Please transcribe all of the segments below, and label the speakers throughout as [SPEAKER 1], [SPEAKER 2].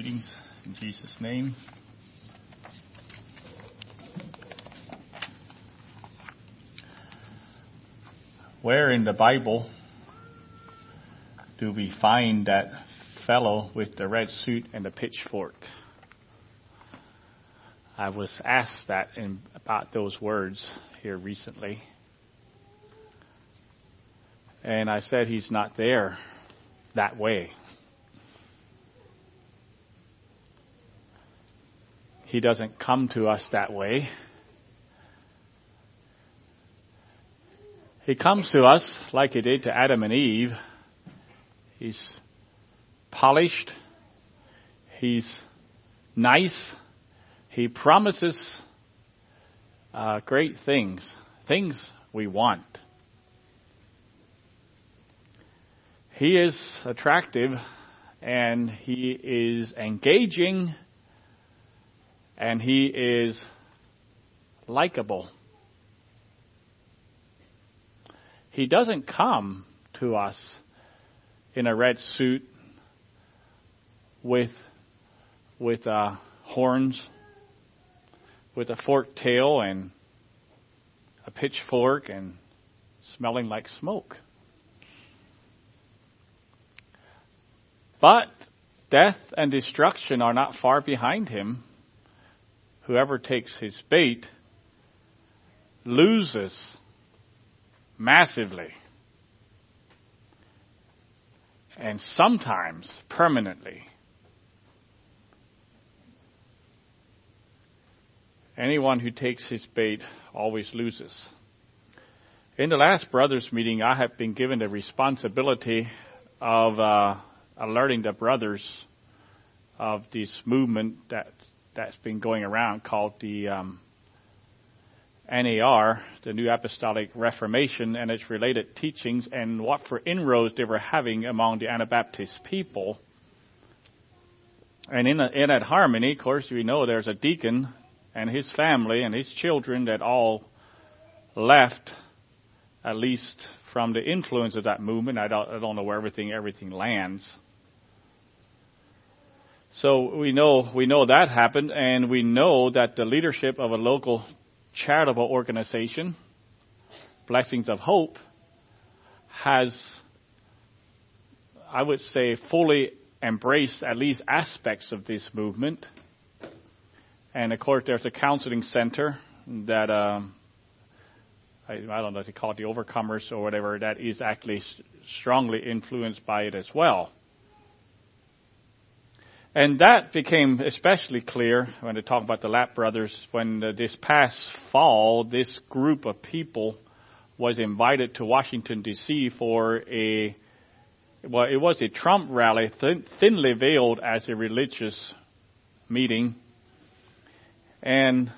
[SPEAKER 1] Greetings in Jesus' name. Where in the Bible do we find that fellow with the red suit and the pitchfork? I was asked that in, about those words here recently. And I said he's not there that way. He doesn't come to us that way. He comes to us like he did to Adam and Eve. He's polished. He's nice. He promises uh, great things, things we want. He is attractive and he is engaging and he is likable. He doesn't come to us in a red suit with with uh, horns, with a forked tail and a pitchfork and smelling like smoke. But death and destruction are not far behind him. Whoever takes his bait loses massively. And sometimes permanently. Anyone who takes his bait always loses. In the last brothers meeting, I have been given the responsibility of uh, alerting the brothers of this movement that that's been going around called the um, NAR, the New Apostolic Reformation, and its related teachings, and what for inroads they were having among the Anabaptist people. And in, in that harmony, of course, we know there's a deacon and his family and his children that all left, at least from the influence of that movement. I don't, I don't know where everything everything lands. So we know we know that happened, and we know that the leadership of a local charitable organization, Blessings of Hope, has, I would say, fully embraced at least aspects of this movement. And of course, there's a counseling center that um, I, I don't know if they call it the Overcomers or whatever that is actually strongly influenced by it as well. And that became especially clear when they talk about the Lapp brothers when uh, this past fall, this group of people was invited to Washington D.C. for a, well, it was a Trump rally, thin, thinly veiled as a religious meeting. And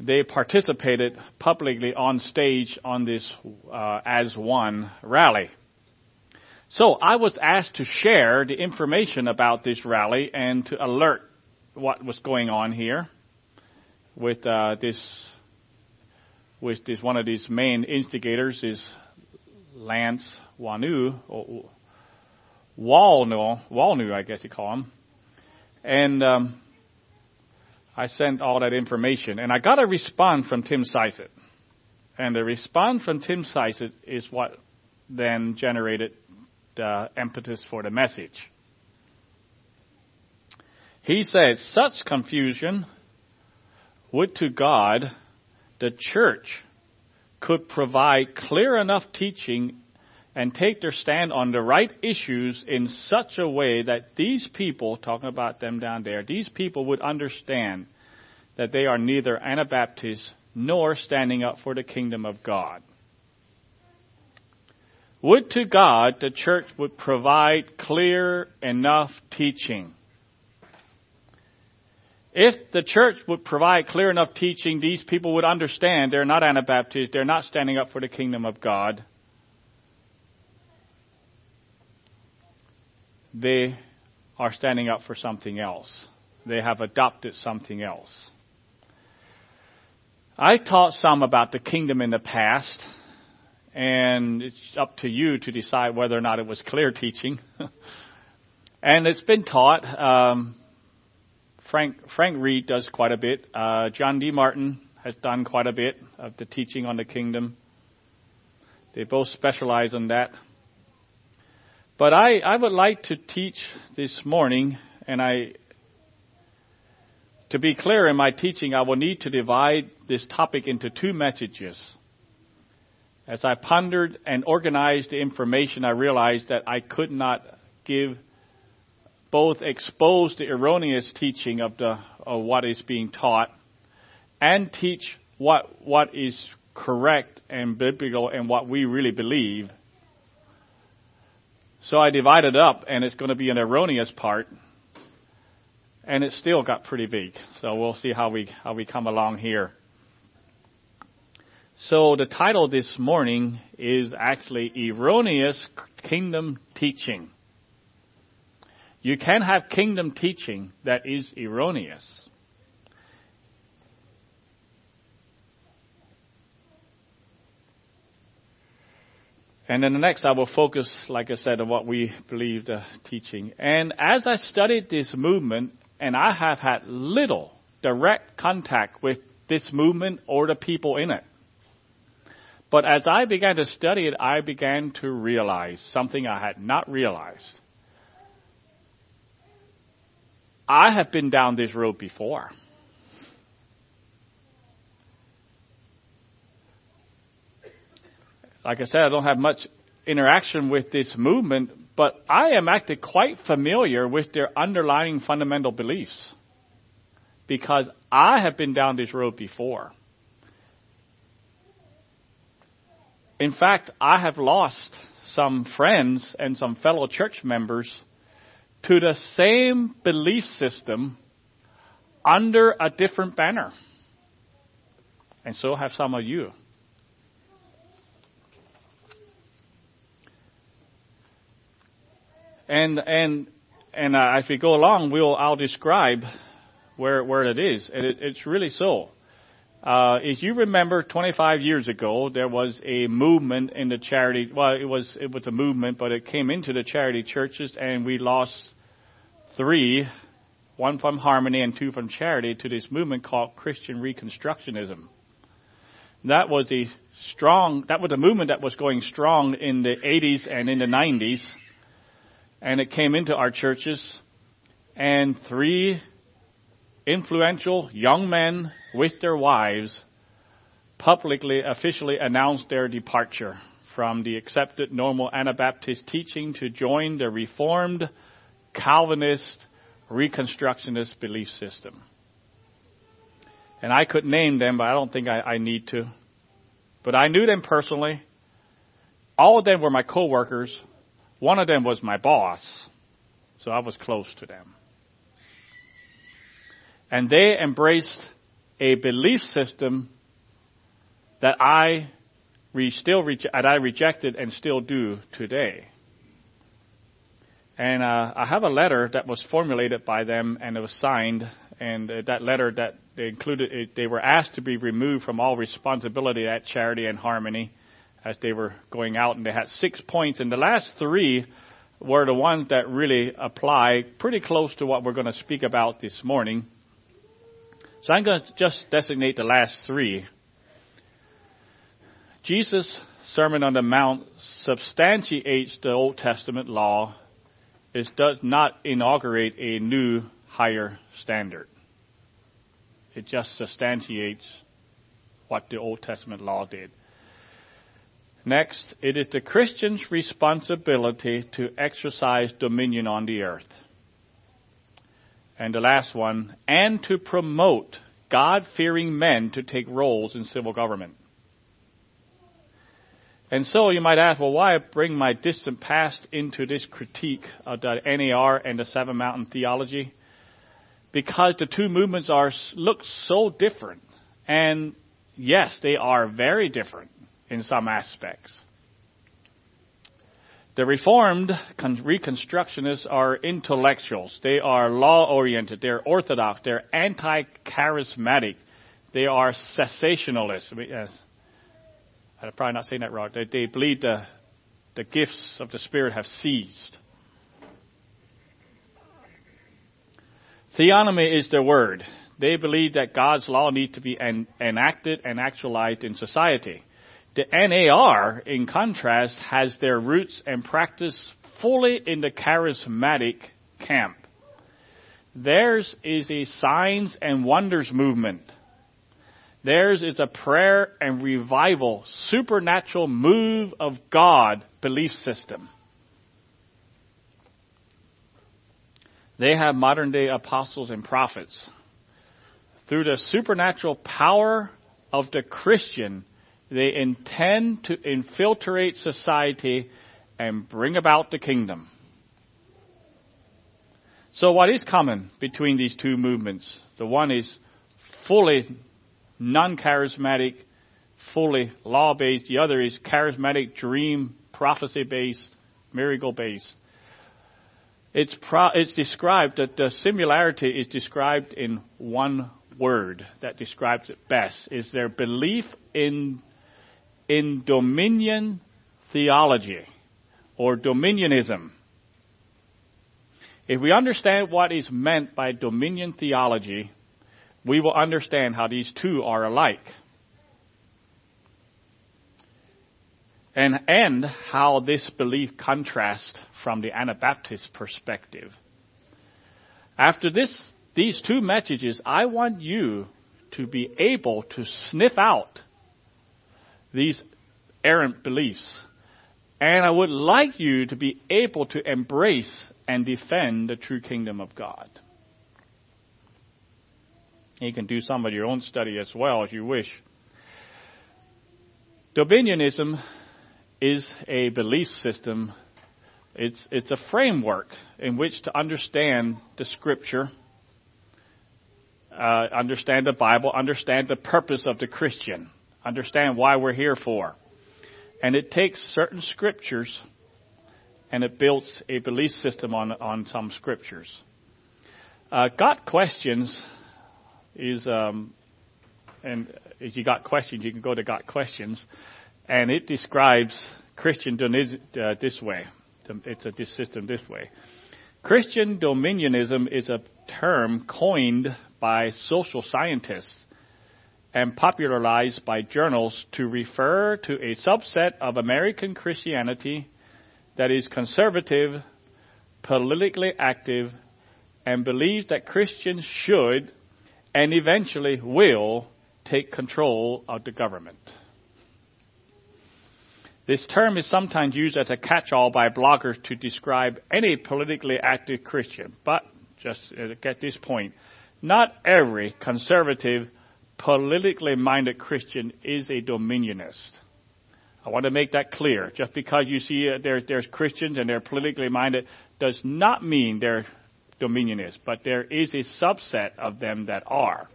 [SPEAKER 1] they participated publicly on stage on this uh, as one rally. So I was asked to share the information about this rally and to alert what was going on here with uh, this with this one of these main instigators is Lance Wanu or Wallnau Wallnau I guess you call him. And um, I sent all that information and I got a response from Tim Sisett and the response from Tim Sisett is what then generated uh, impetus for the message. He said, such confusion would to God the church could provide clear enough teaching and take their stand on the right issues in such a way that these people, talking about them down there, these people would understand that they are neither Anabaptists nor standing up for the kingdom of God. Would to God the church would provide clear enough teaching. If the church would provide clear enough teaching, these people would understand they're not Anabaptists, they're not standing up for the kingdom of God. They are standing up for something else. They have adopted something else. I taught some about the kingdom in the past and it's up to you to decide whether or not it was clear teaching. And it's been taught. Um, Frank Frank Reed does quite a bit. Uh, John D. Martin has done quite a bit of the teaching on the kingdom. They both specialize in that. But I, I would like to teach this morning, and I, to be clear in my teaching, I will need to divide this topic into two messages. As I pondered and organized the information, I realized that I could not give both expose the erroneous teaching of the of what is being taught and teach what what is correct and biblical and what we really believe. So I divided up and it's going to be an erroneous part and it still got pretty big. So we'll see how we how we come along here. So the title this morning is actually erroneous kingdom teaching. You can have kingdom teaching that is erroneous. And then the next, I will focus, like I said, on what we believe the teaching. And as I studied this movement, and I have had little direct contact with this movement or the people in it. But as I began to study it, I began to realize something I had not realized. I have been down this road before. Like I said, I don't have much interaction with this movement, but I am actually quite familiar with their underlying fundamental beliefs because I have been down this road before. In fact, I have lost some friends and some fellow church members to the same belief system under a different banner. And so have some of you. And and and uh, as we go along, we'll I'll describe where where it is, and it, it's really so. Uh, if you remember, 25 years ago, there was a movement in the charity. Well, it was it was a movement, but it came into the charity churches, and we lost three, one from Harmony and two from Charity, to this movement called Christian Reconstructionism. That was a strong. That was a movement that was going strong in the 80s and in the 90s and it came into our churches, and three influential young men with their wives publicly, officially announced their departure from the accepted normal Anabaptist teaching to join the Reformed Calvinist Reconstructionist belief system. And I could name them, but I don't think I, I need to. But I knew them personally. All of them were my coworkers one of them was my boss, so I was close to them. And they embraced a belief system that I re- still that I rejected and still do today. And uh, I have a letter that was formulated by them and it was signed. And uh, that letter that they included, it, they were asked to be removed from all responsibility at Charity and Harmony as they were going out, and they had six points, and the last three were the ones that really apply pretty close to what we're going to speak about this morning. So I'm going to just designate the last three. Jesus' Sermon on the Mount substantiates the Old Testament law. It does not inaugurate a new higher standard. It just substantiates what the Old Testament law did. Next, it is the Christian's responsibility to exercise dominion on the earth. And the last one, and to promote God fearing men to take roles in civil government. And so you might ask, well, why bring my distant past into this critique of the NAR and the Seven Mountain theology? Because the two movements are look so different. And yes, they are very different in some aspects. The Reformed Reconstructionists are intellectuals. They are law oriented. They're orthodox. They're anti charismatic. They are cessationalists. I'm probably not saying that wrong. They, they believe the, the gifts of the Spirit have ceased. Theonomy is their word. They believe that God's law needs to be en- enacted and actualized in society. The NAR, in contrast, has their roots and practice fully in the charismatic camp. Theirs is a signs and wonders movement. Theirs is a prayer and revival, supernatural move of God belief system. They have modern day apostles and prophets. Through the supernatural power of the Christian, they intend to infiltrate society and bring about the kingdom. So what is common between these two movements? The one is fully non-charismatic, fully law-based. The other is charismatic, dream, prophecy-based, miracle-based. It's, pro- it's described that the similarity is described in one word that describes it best is their belief in in dominion theology or dominionism. If we understand what is meant by dominion theology, we will understand how these two are alike. And, and how this belief contrasts from the Anabaptist perspective. After this, these two messages, I want you to be able to sniff out these errant beliefs. And I would like you to be able to embrace and defend the true kingdom of God. You can do some of your own study as well as you wish. Dominionism is a belief system. It's, it's a framework in which to understand the scripture, uh, understand the Bible, understand the purpose of the Christian, understand why we're here for. And it takes certain scriptures and it builds a belief system on, on some scriptures. Uh, got questions is, um, and if you got questions, you can go to Got Questions, and it describes Christian uh, this way. It's a this system this way. Christian dominionism is a term coined by social scientists and popularized by journals to refer to a subset of American Christianity that is conservative, politically active, and believes that Christians should and eventually will take control of the government. This term is sometimes used as a catch-all by bloggers to describe any politically active Christian, but just uh, get this point, not every conservative, politically minded Christian is a dominionist. I want to make that clear. Just because you see uh, there, there's Christians and they're politically minded does not mean they're dominionists, but there is a subset of them that are.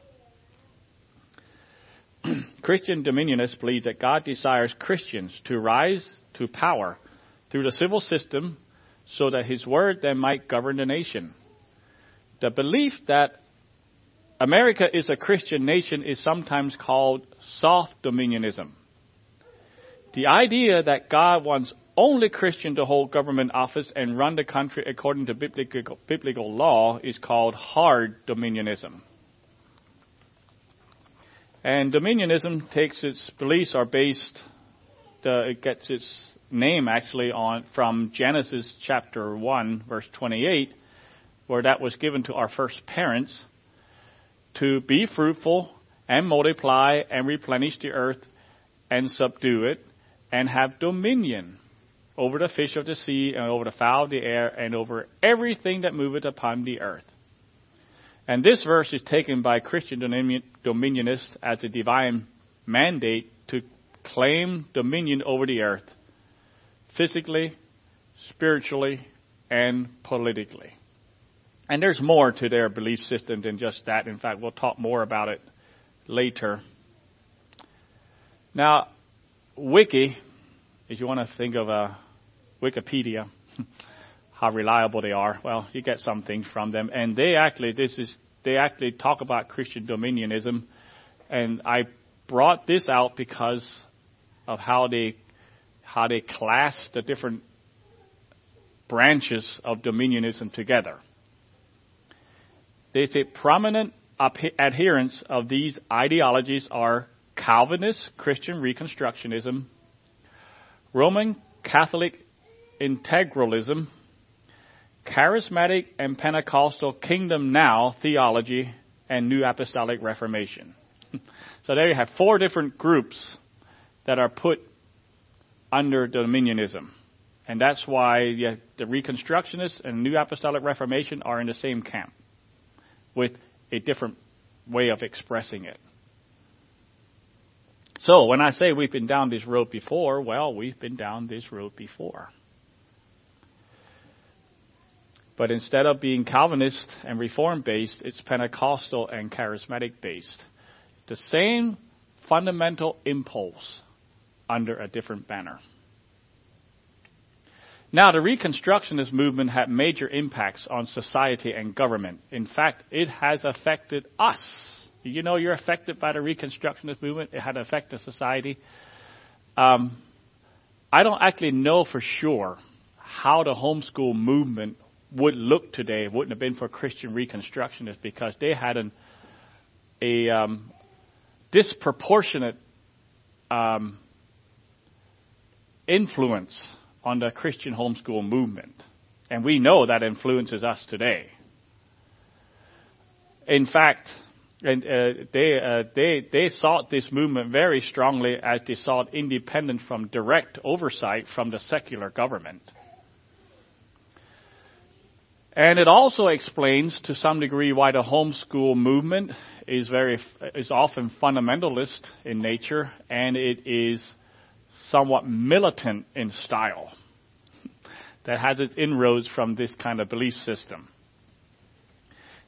[SPEAKER 1] Christian dominionists believe that God desires Christians to rise to power through the civil system so that His word then might govern the nation. The belief that America is a Christian nation is sometimes called soft dominionism. The idea that God wants only Christian to hold government office and run the country according to biblical, biblical law is called hard dominionism. And dominionism takes its beliefs are based, the, it gets its name actually on from Genesis chapter 1 verse 28, where that was given to our first parents to be fruitful and multiply and replenish the earth and subdue it and have dominion over the fish of the sea and over the fowl of the air and over everything that moveth upon the earth. And this verse is taken by Christian dominionists as a divine mandate to claim dominion over the earth, physically, spiritually, and politically. And there's more to their belief system than just that. In fact, we'll talk more about it later. Now, Wiki, if you want to think of a Wikipedia, how reliable they are. Well, you get some things from them, and they actually this is they actually talk about Christian dominionism, and I brought this out because of how they how they class the different branches of dominionism together. They say prominent adherents of these ideologies are Calvinist Christian Reconstructionism, Roman Catholic integralism, charismatic and Pentecostal kingdom now theology, and New Apostolic Reformation. so there you have four different groups that are put under dominionism. And that's why the Reconstructionists and New Apostolic Reformation are in the same camp with a different way of expressing it. So when I say we've been down this road before, well, we've been down this road before. But instead of being Calvinist and Reform based, it's Pentecostal and charismatic based. The same fundamental impulse under a different banner. Now, the Reconstructionist movement had major impacts on society and government. In fact, it has affected us. You know you're affected by the Reconstructionist movement? It had affected society. Um, I don't actually know for sure how the homeschool movement would look today It wouldn't have been for Christian Reconstructionists because they had an, a um, disproportionate um, influence on the Christian homeschool movement. And we know that influences us today. In fact, and uh, they uh, they they sought this movement very strongly as they sought independence from direct oversight from the secular government. And it also explains to some degree why the homeschool movement is very is often fundamentalist in nature and it is somewhat militant in style that has its inroads from this kind of belief system.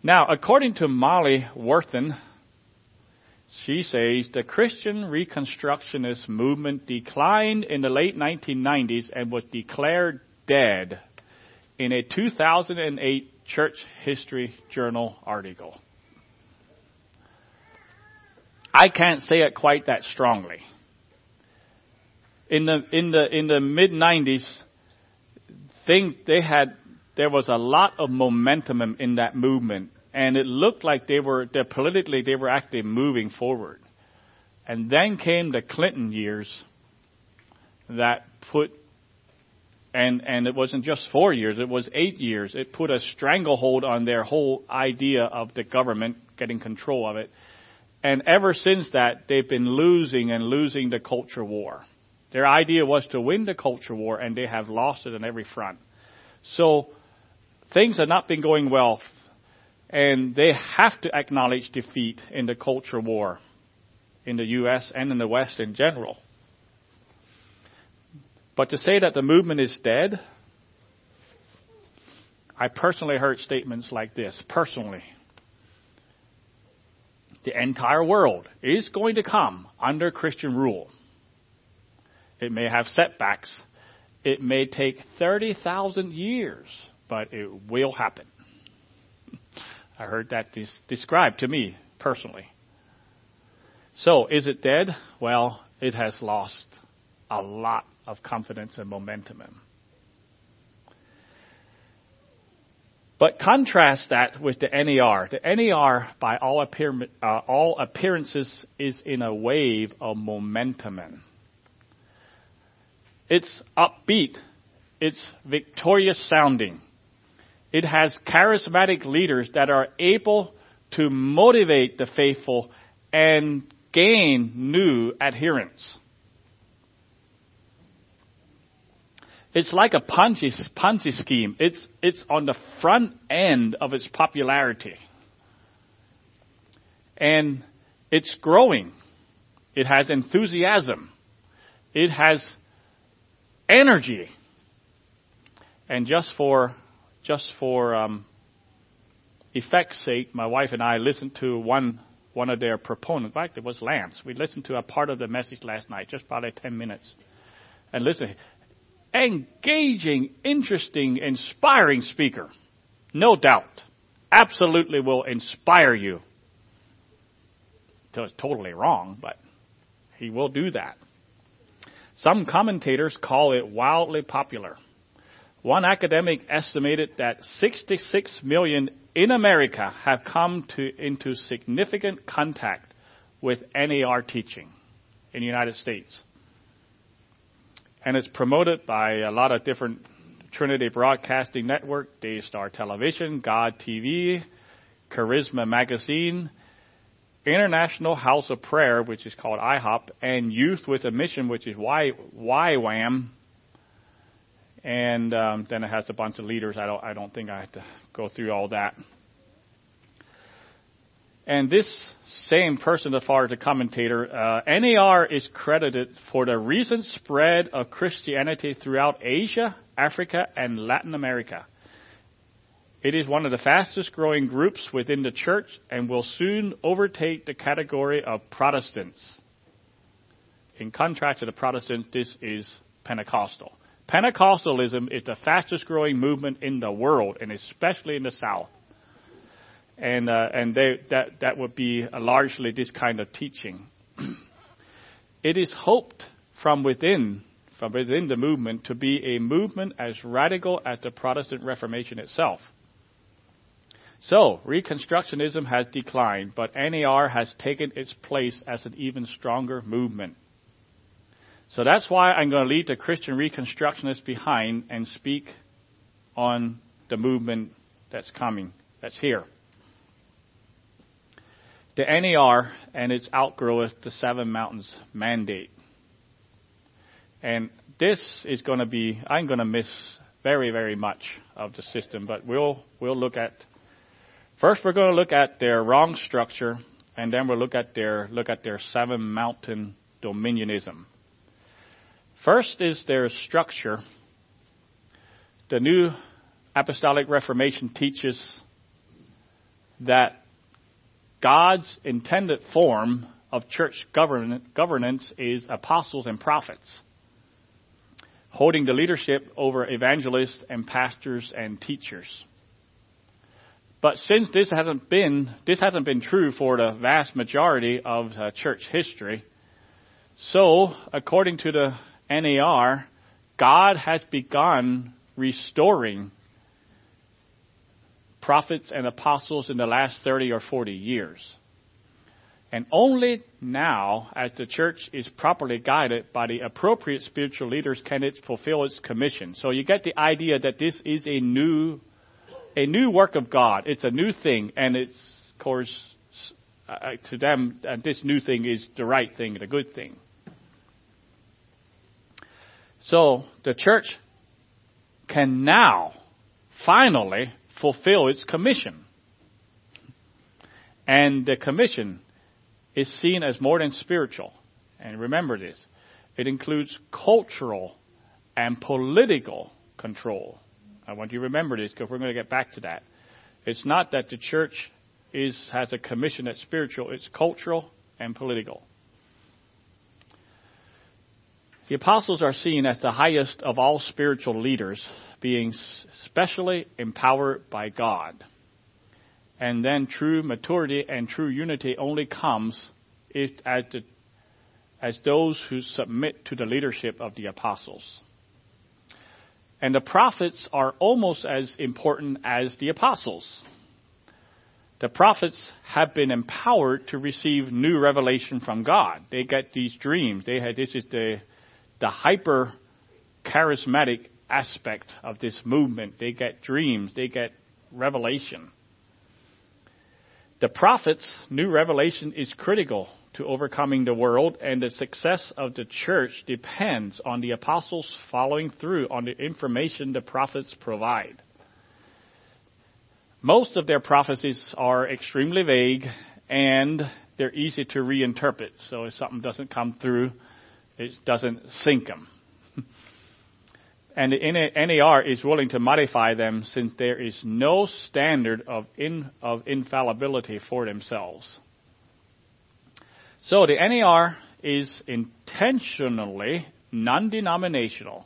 [SPEAKER 1] Now, according to Molly Worthen, she says the Christian Reconstructionist movement declined in the late 1990s and was declared dead in a 2008 Church History Journal article. I can't say it quite that strongly. In the in the in the mid 90s, thing they had there was a lot of momentum in that movement, and it looked like they were they politically they were actually moving forward. And then came the Clinton years that put and and it wasn't just four years; it was eight years. It put a stranglehold on their whole idea of the government getting control of it. And ever since that, they've been losing and losing the culture war. Their idea was to win the culture war, and they have lost it on every front. So things have not been going well, and they have to acknowledge defeat in the culture war in the U.S. and in the West in general. But to say that the movement is dead, I personally heard statements like this, personally. The entire world is going to come under Christian rule. It may have setbacks. It may take 30,000 years, but it will happen. I heard that described to me personally. So, is it dead? Well, it has lost a lot of confidence and momentum. But contrast that with the NAR. The NAR, by all, appear, uh, all appearances, is in a wave of momentum. It's upbeat. It's victorious sounding. It has charismatic leaders that are able to motivate the faithful and gain new adherents. It's like a Ponzi, Ponzi scheme. It's, it's on the front end of its popularity. And it's growing. It has enthusiasm. It has energy. And just for, just for, um, effect's sake, my wife and I listened to one, one of their proponents. In fact, it was Lance. We listened to a part of the message last night, just probably 10 minutes. And listen, engaging, interesting, inspiring speaker. No doubt. Absolutely will inspire you. It's totally wrong, but he will do that. Some commentators call it wildly popular. One academic estimated that 66 million in America have come to, into significant contact with NAR teaching in the United States. And it's promoted by a lot of different Trinity Broadcasting Network, Daystar Television, God TV, Charisma Magazine, International House of Prayer, which is called IHOP, and Youth with a Mission, which is y, YWAM, and um, then it has a bunch of leaders. I don't, I don't think I have to go through all that. And this same person, as far as the commentator, uh, NAR is credited for the recent spread of Christianity throughout Asia, Africa, and Latin America. It is one of the fastest growing groups within the church and will soon overtake the category of Protestants. In contrast to the Protestants, this is Pentecostal. Pentecostalism is the fastest growing movement in the world, and especially in the South. And uh, and they, that that would be largely this kind of teaching. it is hoped from within from within the movement to be a movement as radical as the Protestant Reformation itself. So, Reconstructionism has declined, but NAR has taken its place as an even stronger movement. So that's why I'm going to leave the Christian Reconstructionists behind and speak on the movement that's coming, that's here. The NAR and its outgrowth, the Seven Mountains Mandate. And this is going to be, I'm going to miss very, very much of the system, but we'll, we'll look at, first we're going to look at their wrong structure, and then we'll look at their, look at their seven mountain dominionism. First is their structure. The New Apostolic Reformation teaches that God's intended form of church governance is apostles and prophets, holding the leadership over evangelists and pastors and teachers. But since this hasn't been this hasn't been true for the vast majority of uh, church history, so according to the NAR, God has begun restoring prophets and apostles in the last 30 or 40 years. And only now, as the church is properly guided by the appropriate spiritual leaders, can it fulfill its commission. So you get the idea that this is a new, a new work of God. It's a new thing, and it's, of course, uh, to them, uh, this new thing is the right thing, the good thing. So the church can now finally fulfill its commission. And the commission is seen as more than spiritual. And remember this it includes cultural and political control. I want you to remember this because we're going to get back to that. It's not that the church is, has a commission that's spiritual, it's cultural and political. The apostles are seen as the highest of all spiritual leaders, being specially empowered by God. And then true maturity and true unity only comes if, as, the, as those who submit to the leadership of the apostles. And the prophets are almost as important as the apostles. The prophets have been empowered to receive new revelation from God. They get these dreams. They had this is the the hyper charismatic aspect of this movement. They get dreams, they get revelation. The prophets' new revelation is critical to overcoming the world, and the success of the church depends on the apostles following through on the information the prophets provide. Most of their prophecies are extremely vague and they're easy to reinterpret. So if something doesn't come through, it doesn't sink them. and the NAR is willing to modify them since there is no standard of, in, of infallibility for themselves. So the NAR is intentionally non-denominational,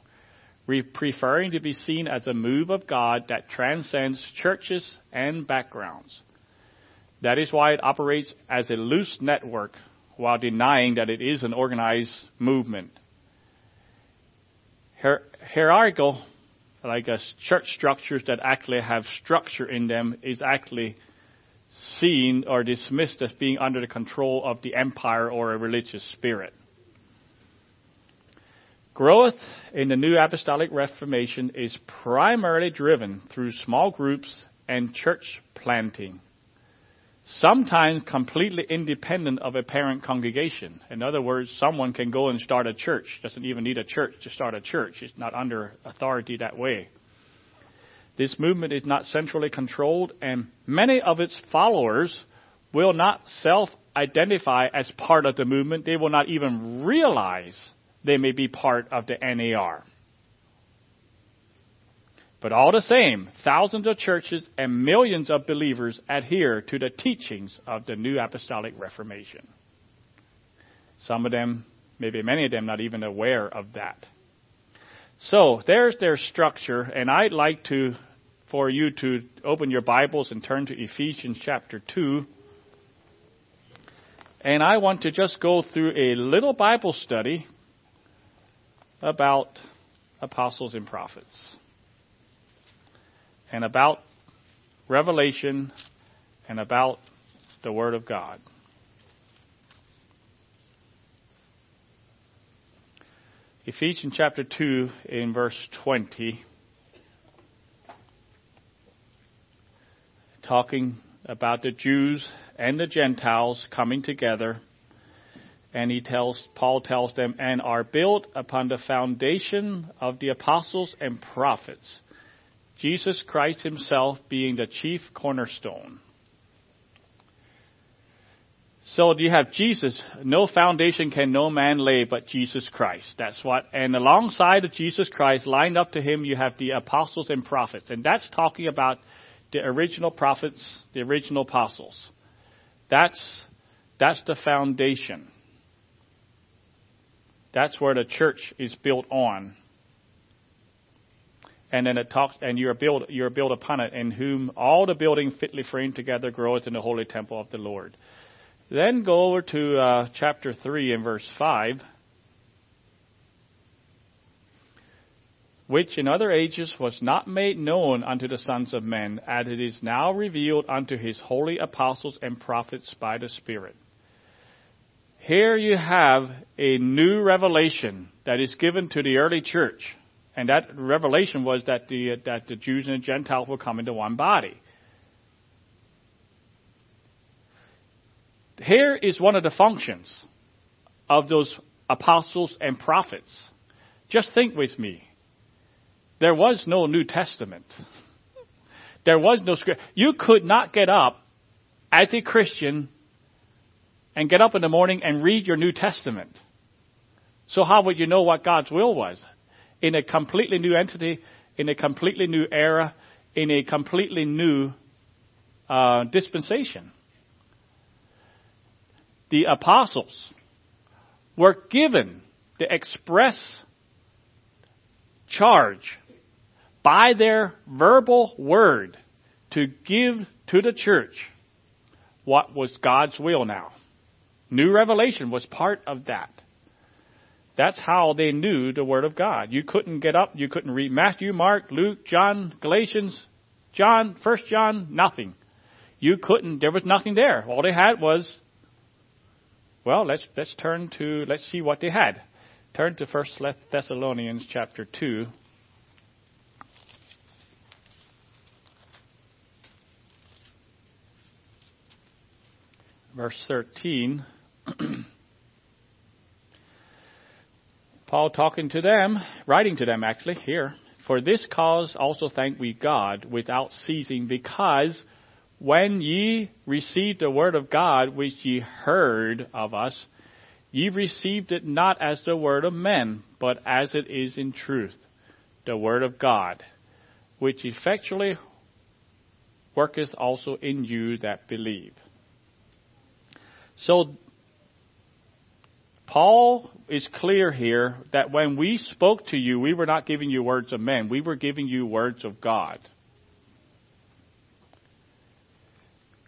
[SPEAKER 1] preferring to be seen as a move of God that transcends churches and backgrounds. That is why it operates as a loose network while denying that it is an organized movement. Hier- hierarchical like a church structures that actually have structure in them is actually seen or dismissed as being under the control of the empire or a religious spirit. Growth in the New Apostolic Reformation is primarily driven through small groups and church planting, sometimes completely independent of a parent congregation. In other words, someone can go and start a church, doesn't even need a church to start a church. It's not under authority that way. This movement is not centrally controlled, and many of its followers will not self identify as part of the movement. They will not even realize they may be part of the NAR. But all the same, thousands of churches and millions of believers adhere to the teachings of the New Apostolic Reformation. Some of them, maybe many of them, not even aware of that. So there's their structure, and I'd like to for you to open your Bibles and turn to Ephesians chapter 2. And I want to just go through a little Bible study about apostles and prophets and about revelation and about the Word of God. Ephesians chapter 2 in verse 20. Talking about the Jews and the Gentiles coming together. And he tells, Paul tells them, and are built upon the foundation of the apostles and prophets, Jesus Christ himself being the chief cornerstone. So you have Jesus. No foundation can no man lay but Jesus Christ. That's what, and alongside of Jesus Christ, lined up to him, you have the apostles and prophets. And that's talking about the original prophets, the original apostles. That's, that's the foundation. That's where the church is built on. And then it talks, and you're built, you're built upon it, in whom all the building fitly framed together groweth in the holy temple of the Lord. Then go over to uh, chapter 3 and verse 5. Which in other ages was not made known unto the sons of men, as it is now revealed unto his holy apostles and prophets by the Spirit. Here you have a new revelation that is given to the early church. And that revelation was that the, that the Jews and the Gentiles will come into one body. Here is one of the functions of those apostles and prophets. Just think with me. There was no New Testament. There was no script. You could not get up as a Christian and get up in the morning and read your New Testament. So how would you know what God's will was? In a completely new entity, in a completely new era, in a completely new uh, dispensation. The apostles were given the express charge by their verbal word to give to the church what was God's will now. New revelation was part of that. That's how they knew the Word of God. You couldn't get up, you couldn't read Matthew, Mark, Luke, John, Galatians, John, First John, nothing. You couldn't, there was nothing there. All they had was, well, let's, let's turn to, let's see what they had. Turn to First Thessalonians chapter 2. Verse 13. Paul talking to them, writing to them actually here. For this cause also thank we God without ceasing, because when ye received the word of God which ye heard of us, ye received it not as the word of men, but as it is in truth, the word of God, which effectually worketh also in you that believe. So, Paul is clear here that when we spoke to you, we were not giving you words of men, we were giving you words of God.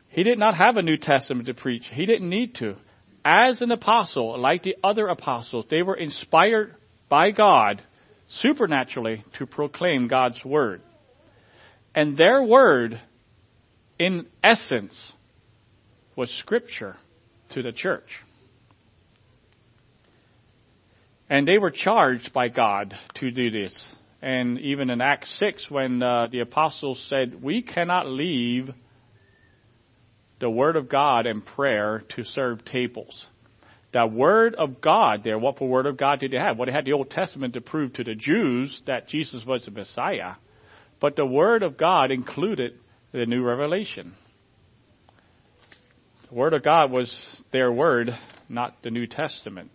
[SPEAKER 1] He did not have a New Testament to preach. He didn't need to. As an apostle, like the other apostles, they were inspired by God supernaturally to proclaim God's word. And their word, in essence, was scripture to the church. And they were charged by God to do this. And even in Acts 6, when uh, the apostles said, We cannot leave the Word of God and prayer to serve tables. The Word of God there, what for Word of God did they have? Well, they had the Old Testament to prove to the Jews that Jesus was the Messiah. But the Word of God included the new revelation. The Word of God was their Word, not the New Testament.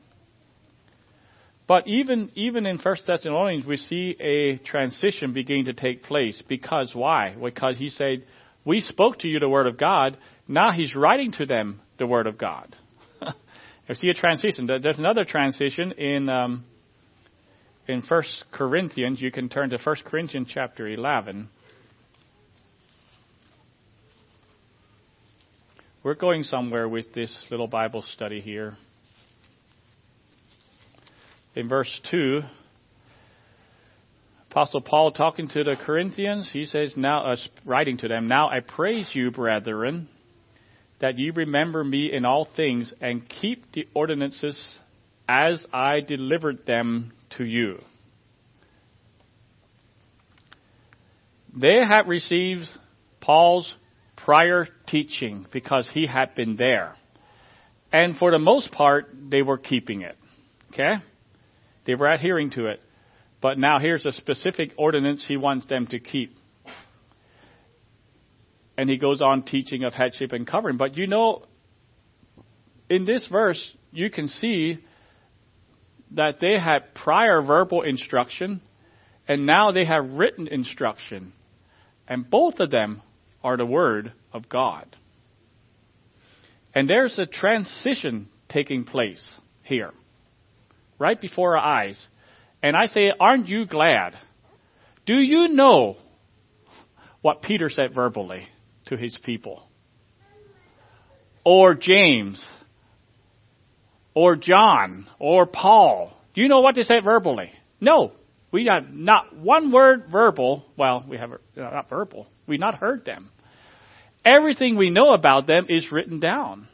[SPEAKER 1] But even even in First Thessalonians, we see a transition beginning to take place. Because why? Because he said, "We spoke to you the word of God." Now he's writing to them the word of God. you see a transition. There's another transition in um, in First Corinthians. You can turn to First Corinthians chapter eleven. We're going somewhere with this little Bible study here in verse 2, Apostle Paul talking to the Corinthians, he says, now, uh, writing to them, Now I praise you, brethren, that ye remember me in all things and keep the ordinances as I delivered them to you. They had received Paul's prior teaching because he had been there. And for the most part, they were keeping it. Okay? They were adhering to it. But now here's a specific ordinance he wants them to keep. And he goes on teaching of headship and covering. But you know, in this verse, you can see that they had prior verbal instruction and now they have written instruction. And both of them are the Word of God. And there's a transition taking place here right before our eyes. And I say, aren't you glad? Do you know what Peter said verbally to his people? Or James? Or John? Or Paul? Do you know what they said verbally? No. We have not one word verbal. Well, we have uh, not verbal. We've not heard them. Everything we know about them is written down.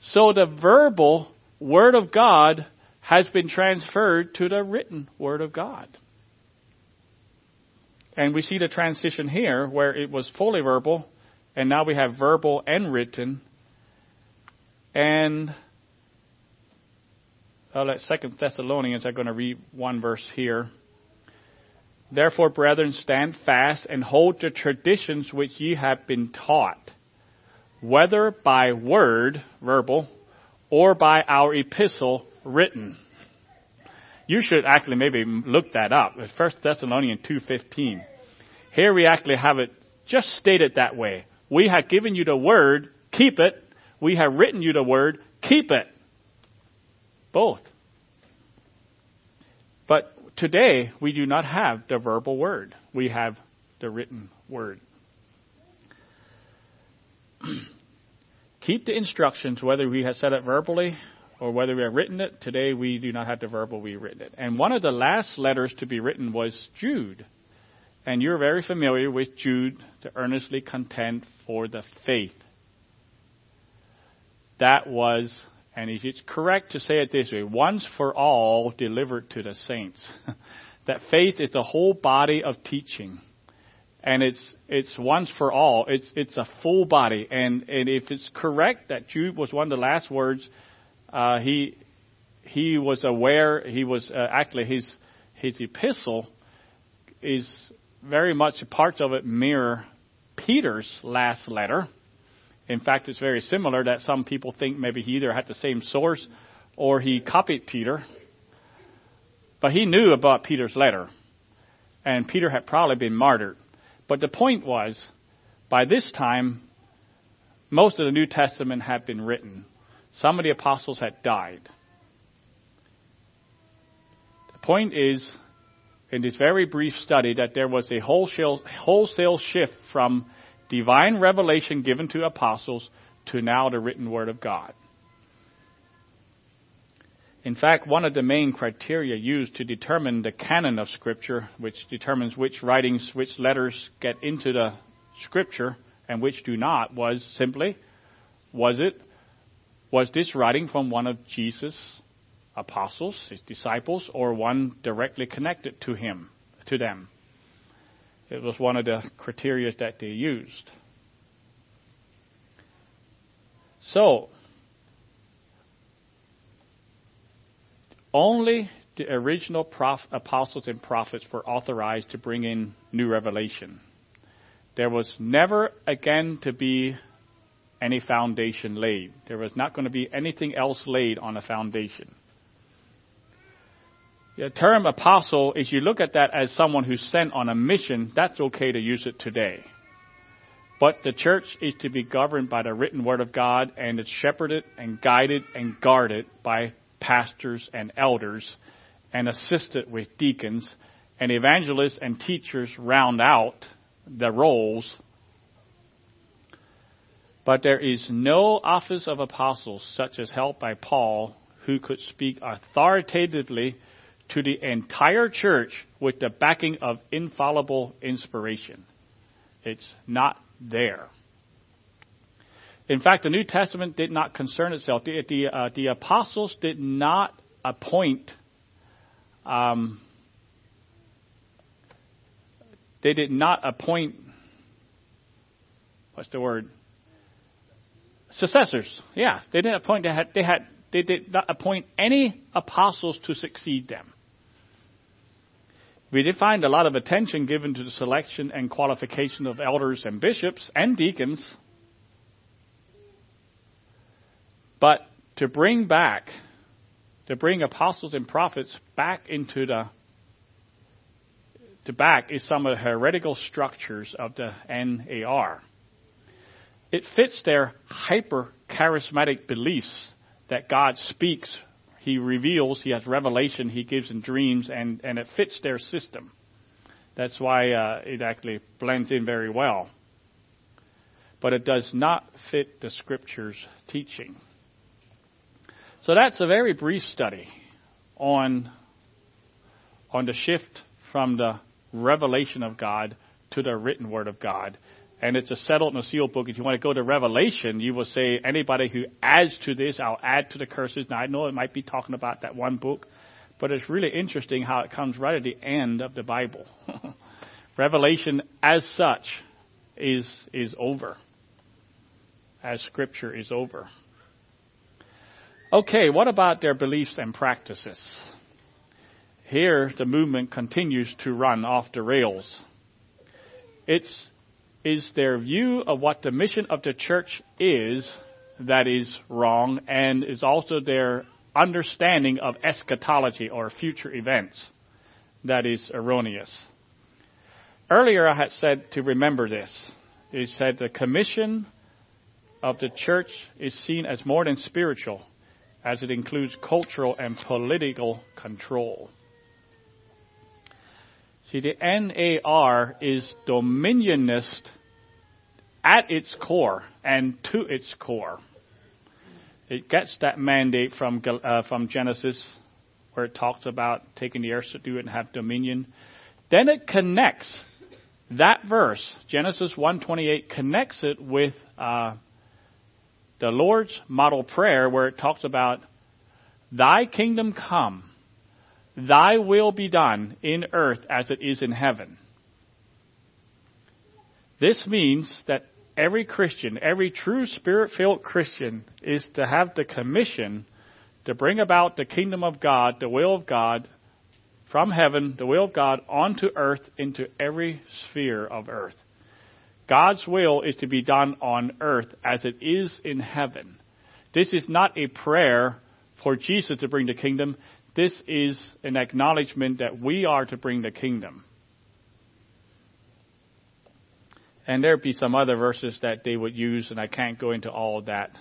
[SPEAKER 1] So the verbal Word of God has been transferred to the written Word of God. And we see the transition here where it was fully verbal, and now we have verbal and written. And uh, Second Thessalonians, I'm going to read one verse here. Therefore, brethren, stand fast and hold the traditions which ye have been taught, whether by word, verbal, or by our epistle written. You should actually maybe look that up. It's 1 Thessalonians 2.15. Here we actually have it just stated that way. We have given you the word, keep it. We have written you the word, keep it. Both. Today, we do not have the verbal word. We have the written word. keep the instructions, whether we have said it verbally or whether we have written it. Today we do not have the verbal, we've written it. And one of the last letters to be written was Jude. And you're very familiar with Jude, to earnestly contend for the faith. That was, and it's correct to say it this way, once for all delivered to the saints. that faith is the whole body of teaching and it's it's once for all. It's it's a full body, and and if it's correct that Jude was one of the last words, uh, he he was aware. He was uh, actually his his epistle is very much parts of it mirror Peter's last letter. In fact, it's very similar. That some people think maybe he either had the same source or he copied Peter, but he knew about Peter's letter, and Peter had probably been martyred. But the point was, by this time, most of the New Testament had been written. Some of the apostles had died. The point is, in this very brief study, that there was a wholesale, wholesale shift from divine revelation given to apostles to now the written word of God. In fact, one of the main criteria used to determine the canon of Scripture, which determines which writings, which letters get into the Scripture and which do not, was simply, was it, was this writing from one of Jesus' apostles, his disciples, or one directly connected to him, to them? It was one of the criteria that they used. So, only the original prof- apostles and prophets were authorized to bring in new revelation. There was never again to be any foundation laid. There was not going to be anything else laid on a foundation. The term apostle, if you look at that as someone who's sent on a mission, that's okay to use it today. But the church is to be governed by the written word of God and it's shepherded and guided and guarded by pastors and elders and assisted with deacons and evangelists and teachers round out the roles. But there is no office of apostles such as held by Paul who could speak authoritatively to the entire church with the backing of infallible inspiration. It's not there. In fact, the New Testament did not concern itself. The, the, uh, the apostles did not appoint, um, they did not appoint, what's the word? Successors. Yeah, they didn't appoint, they had, they had, they did not appoint any apostles to succeed them. We did find a lot of attention given to the selection and qualification of elders and bishops and deacons. But to bring back, to bring apostles and prophets back into the, to back is some of the heretical structures of the NAR. It fits their hyper charismatic beliefs that God speaks he reveals, he has revelation, he gives in dreams, and, and it fits their system. That's why uh, it actually blends in very well. But it does not fit the scripture's teaching. So that's a very brief study on, on the shift from the revelation of God to the written word of God and it's a settled and a sealed book. If you want to go to Revelation, you will say anybody who adds to this, I'll add to the curses. Now I know it might be talking about that one book, but it's really interesting how it comes right at the end of the Bible. Revelation, as such, is is over. As Scripture is over. Okay, what about their beliefs and practices? Here, the movement continues to run off the rails. It's is their view of what the mission of the church is that is wrong, and is also their understanding of eschatology or future events that is erroneous. Earlier, I had said to remember this. It said the commission of the church is seen as more than spiritual, as it includes cultural and political control. See, the NAR is dominionist at its core and to its core. It gets that mandate from uh, from Genesis, where it talks about taking the earth to do it and have dominion. Then it connects that verse, Genesis 1:28, connects it with uh, the Lord's model prayer, where it talks about Thy kingdom come Thy will be done in earth as it is in heaven. This means that every Christian, every true spirit filled Christian, is to have the commission to bring about the kingdom of God, the will of God, from heaven, the will of God, onto earth, into every sphere of earth. God's will is to be done on earth as it is in heaven. This is not a prayer for Jesus to bring the kingdom. This is an acknowledgement that we are to bring the kingdom. And there'd be some other verses that they would use, and I can't go into all of that.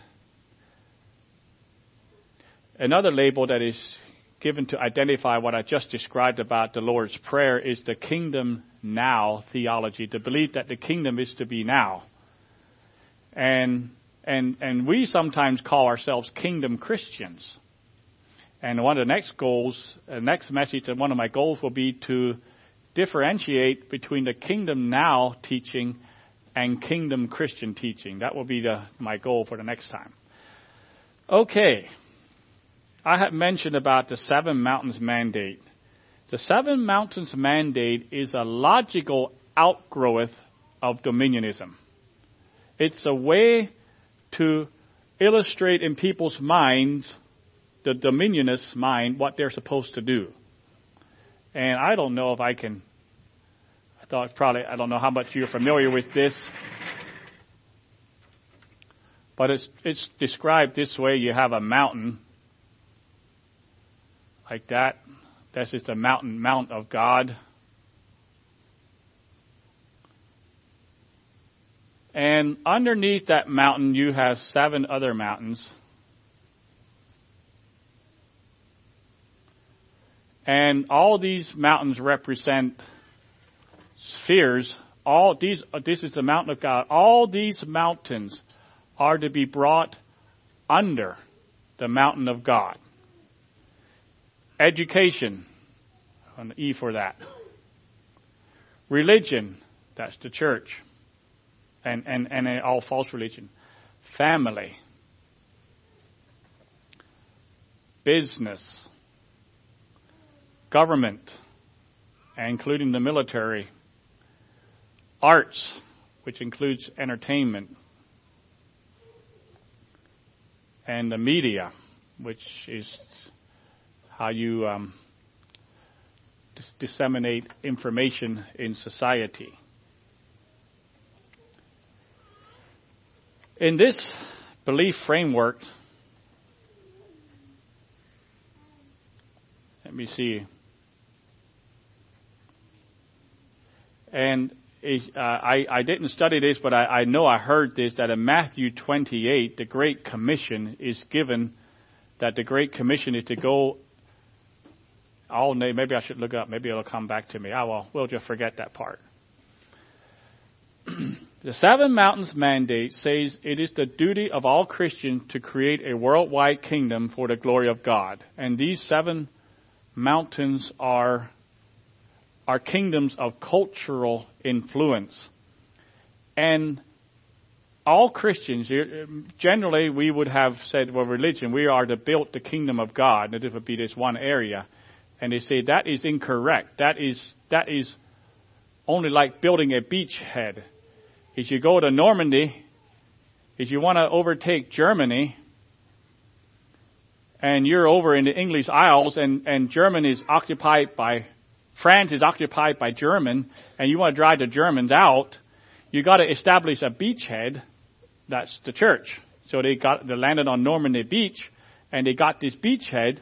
[SPEAKER 1] Another label that is given to identify what I just described about the Lord's Prayer is the kingdom now theology, the belief that the kingdom is to be now. And, and, and we sometimes call ourselves kingdom Christians. And one of the next goals, the uh, next message, and one of my goals will be to differentiate between the kingdom now teaching and kingdom Christian teaching. That will be the, my goal for the next time. Okay. I have mentioned about the seven mountains mandate. The seven mountains mandate is a logical outgrowth of dominionism. It's a way to illustrate in people's minds, the dominionist mind, what they're supposed to do. And I don't know if I can, thought probably, I don't know how much you're familiar with this. But it's, it's described this way. You have a mountain like that. That's just a mountain, mount of God. And underneath that mountain, you have seven other mountains. And all these mountains represent spheres. All these, uh, this is the mountain of God. All these mountains are to be brought under the mountain of God. Education, an E for that. Religion, that's the church and, and, and all false religion. Family. Business. Government, including the military. Arts, which includes entertainment. And the media, which is how you um, dis- disseminate information in society. In this belief framework, let me see. And Uh, I, I, didn't study this, but I, I, know I heard this that in Matthew 28, the Great Commission is given. That the Great Commission is to go. Oh, maybe I should look up. Maybe it'll come back to me. I will. We'll just forget that part. The Seven Mountains Mandate says it is the duty of all Christians to create a worldwide kingdom for the glory of God. And these seven mountains are, are kingdoms of cultural influence. And all Christians, eh, generally we would have said, well, religion, we are to build the kingdom of God, and it would be this one area. And they say that is incorrect. That is, that is only like building a beachhead if you go to Normandy, if you want to overtake Germany, and you're over in the English Isles, and, and Germany is occupied by, France is occupied by German, and you want to drive the Germans out, you got to establish a beachhead. That's the church. So they got they landed on Normandy Beach, and they got this beachhead,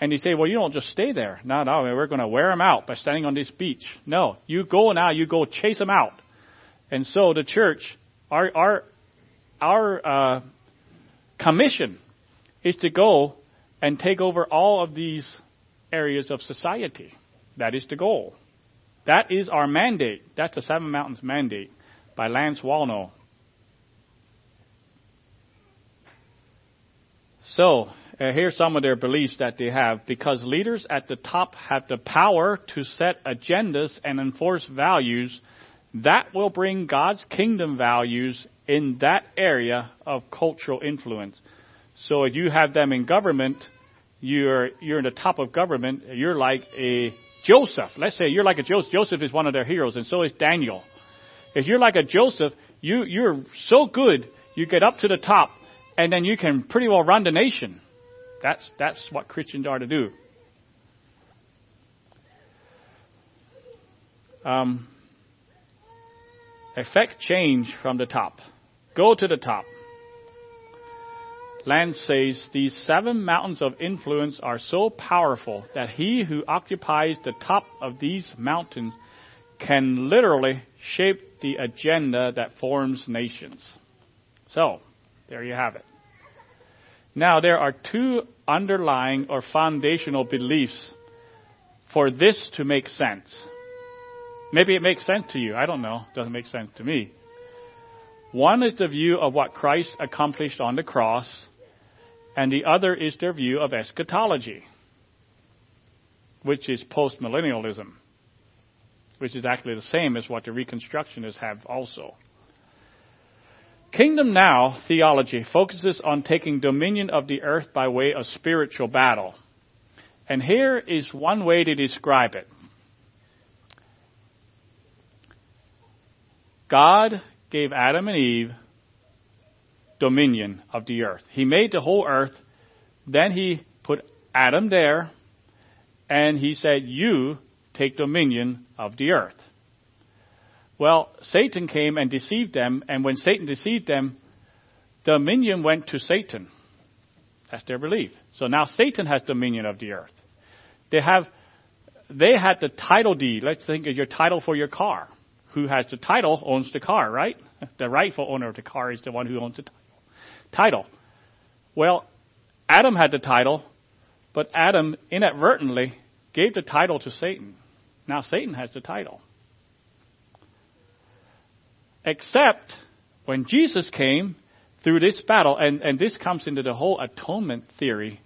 [SPEAKER 1] and they say, well, you don't just stay there. No, no, we're going to wear them out by standing on this beach. No, you go now, you go chase them out. And so the church, our our our uh, commission is to go and take over all of these areas of society. That is the goal. That is our mandate. That's the Seven Mountains mandate by Lance Wallnau. So, uh, here's some of their beliefs that they have. Because leaders at the top have the power to set agendas and enforce values that will bring God's kingdom values in that area of cultural influence. So if you have them in government, you're you're in the top of government. You're like a Joseph. Let's say you're like a Joseph. Joseph is one of their heroes, and so is Daniel. If you're like a Joseph, you you're so good, you get up to the top, and then you can pretty well run the nation. That's that's what Christians are to do. Um, Effect change from the top. Go to the top. Lance says these seven mountains of influence are so powerful that he who occupies the top of these mountains can literally shape the agenda that forms nations. So, there you have it. Now, there are two underlying or foundational beliefs for this to make sense. Maybe it makes sense to you. I don't know. It doesn't make sense to me. One is the view of what Christ accomplished on the cross, and the other is their view of eschatology. which is postmillennialism, which is actually the same as what the Reconstructionists have also. Kingdom Now theology focuses on taking dominion of the earth by way of spiritual battle. And here is one way to describe it. God gave Adam and Eve dominion of the earth. He made the whole earth. Then he put Adam there and he said, you take dominion of the earth. Well, Satan came and deceived them, and when Satan deceived them, dominion went to Satan. That's their belief. So now Satan has dominion of the earth. They have, they had the title deed. Let's think of your title for your car. Who has the title owns the car, right? The rightful owner of the car is the one who owns the title. Title. Well, Adam had the title, but Adam inadvertently gave the title to Satan. Now Satan has the title. Except when Jesus came through this battle, and, and this comes into the whole atonement theory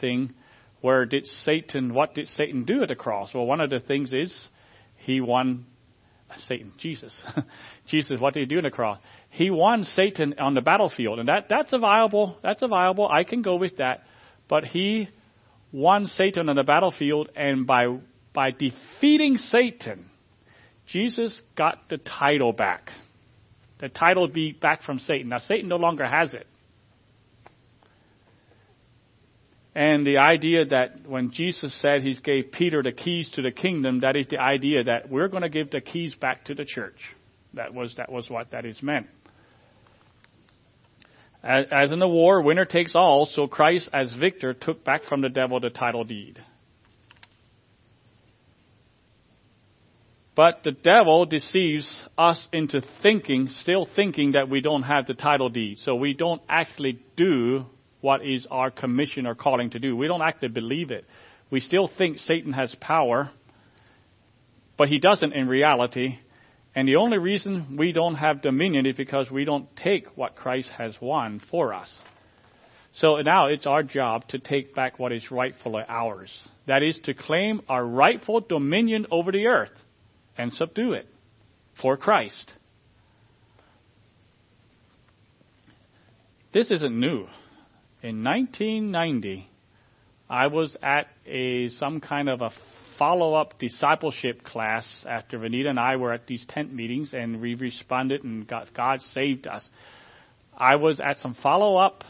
[SPEAKER 1] thing, where did Satan, what did Satan do at the cross? Well, one of the things is he won Satan, Jesus. Jesus, what did he do on the cross? He won Satan on the battlefield, and that, that's a viable, that's a viable, I can go with that. But he won Satan on the battlefield, and by, by defeating Satan, Jesus got the title back. The title be back from Satan. Now, Satan no longer has it. And the idea that when Jesus said he gave Peter the keys to the kingdom, that is the idea that we're going to give the keys back to the church. That was, that was what that is meant. As, as in the war, winner takes all, so Christ as victor took back from the devil the title deed. But the devil deceives us into thinking, still thinking that we don't have the title deed. So we don't actually do what is our commission or calling to do. We don't actually believe it. We still think Satan has power, but he doesn't in reality. And the only reason we don't have dominion is because we don't take what Christ has won for us. So now it's our job to take back what is rightfully ours. That is to claim our rightful dominion over the earth and subdue it for Christ. This isn't new. In 1990, I was at a some kind of a follow-up discipleship class after Vanita and I were at these tent meetings and we responded and God, God saved us. I was at some follow-up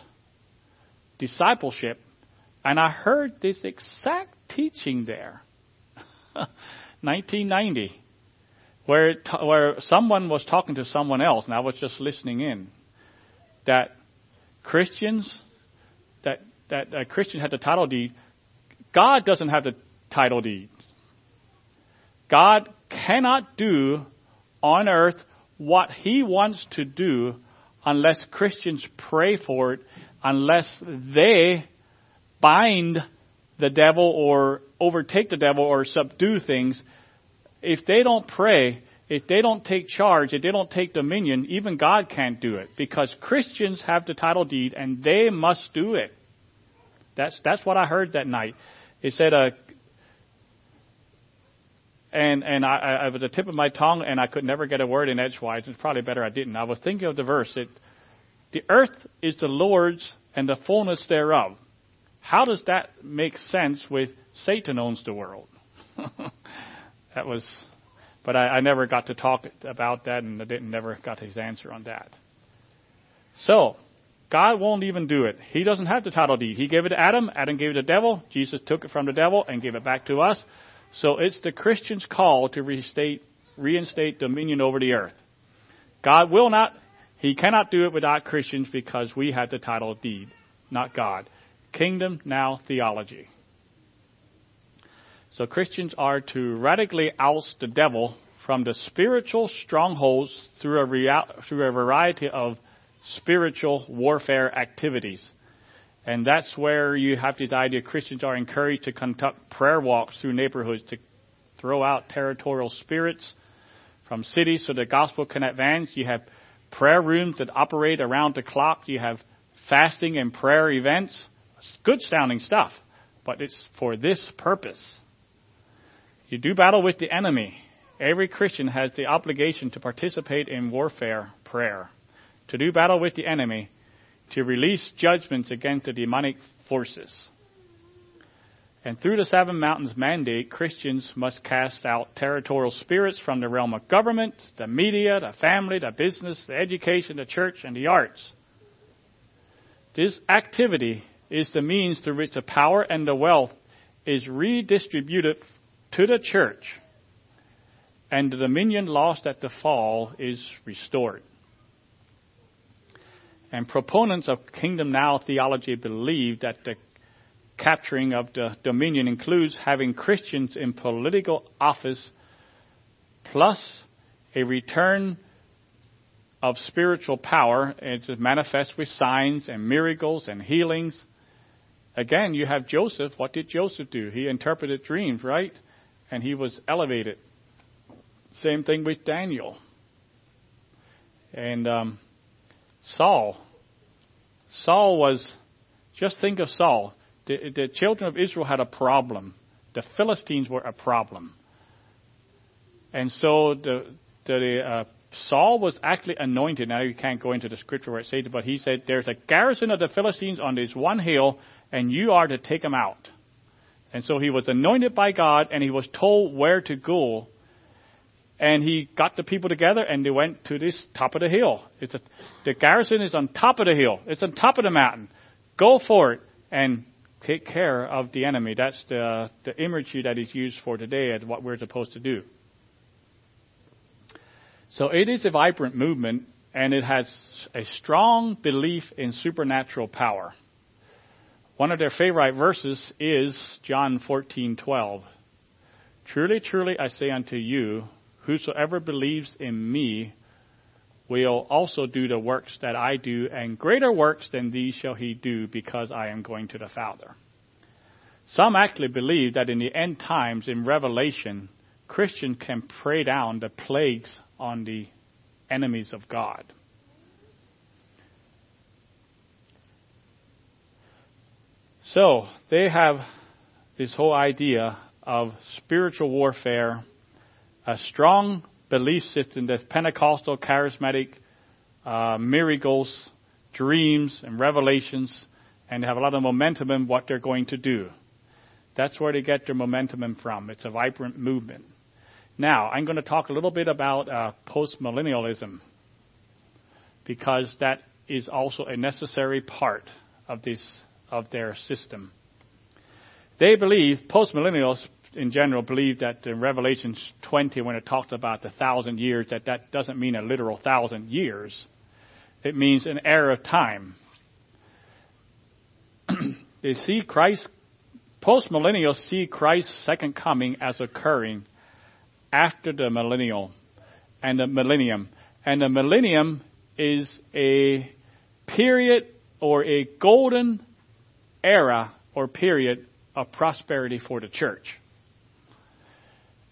[SPEAKER 1] discipleship and I heard this exact teaching there. 1990 where where someone was talking to someone else, and I was just listening in. That Christians, that a Christian had the title deed. God doesn't have the title deed. God cannot do on earth what He wants to do unless Christians pray for it, unless they bind the devil or overtake the devil or subdue things if they don't pray, if they don't take charge, if they don't take dominion, even God can't do it because Christians have the title deed and they must do it. That's that's what I heard that night. It said, uh, and and I, I was the tip of my tongue, and I could never get a word in edgewise. It's probably better I didn't. I was thinking of the verse that the earth is the Lord's and the fullness thereof. How does that make sense with Satan owns the world? that was, but I, I never got to talk about that, and I didn't never got his answer on that. So, God won't even do it. He doesn't have the title deed. He gave it to Adam. Adam gave it to the devil. Jesus took it from the devil and gave it back to us. So it's the Christian's call to restate, reinstate dominion over the earth. God will not, He cannot do it without Christians because we have the title deed, not God. Kingdom now theology. So Christians are to radically oust the devil from the spiritual strongholds through a, through a variety of spiritual warfare activities. And that's where you have this idea Christians are encouraged to conduct prayer walks through neighborhoods to throw out territorial spirits from cities so the gospel can advance. You have prayer rooms that operate around the clock. You have fasting and prayer events. It's good sounding stuff, but it's for this purpose. You do battle with the enemy. Every Christian has the obligation to participate in warfare prayer, to do battle with the enemy, to release judgments against the demonic forces. And through the Seven Mountains mandate, Christians must cast out territorial spirits from the realm of government, the media, the family, the business, the education, the church, and the arts. This activity is the means through which the power and the wealth is redistributed to the church, and the dominion lost at the fall is restored. And proponents of Kingdom Now theology believe that the capturing of the dominion includes having Christians in political office plus a return of spiritual power to manifest with signs and miracles and healings. Again, you have Joseph. What did Joseph do? He interpreted dreams, right? And he was elevated. Same thing with Daniel. And um, Saul. Saul was, just think of Saul the, the children of Israel had a problem. The Philistines were a problem. And so the, the uh, Saul was actually anointed. Now you can't go into the scripture where it says it, but he said, There's a garrison of the Philistines on this one hill, and you are to take them out. And so he was anointed by God, and he was told where to go. And he got the people together, and they went to this top of the hill. It's a, the garrison is on top of the hill. It's on top of the mountain. Go for it. And take care of the enemy. That's the, the imagery that is used for today and what we're supposed to do. So it is a vibrant movement and it has a strong belief in supernatural power. One of their favorite verses is John 14:12. Truly, truly I say unto you, whosoever believes in me will also do the works that I do, and greater works than these shall he do, because I am going to the Father. Some actually believe that in the end times, in Revelation, Christians can pray down the plagues on the enemies of God. So, they have this whole idea of spiritual warfare, a strong belief system that's Pentecostal, charismatic, uh, miracles, dreams, and revelations, and have a lot of momentum in what they're going to do. That's where they get their momentum from. It's a vibrant movement. Now, I'm going to talk a little bit about uh, postmillennialism because that is also a necessary part of this of their system. They believe postmillennials in general believe that in Revelation 20, when it talks about the thousand years, that that doesn't mean a literal thousand years. It means an era of time. they see Christ, postmillennials see Christ's second coming as occurring after the millennial and the millennium. And the millennium is a period or a golden era or period of prosperity for the church.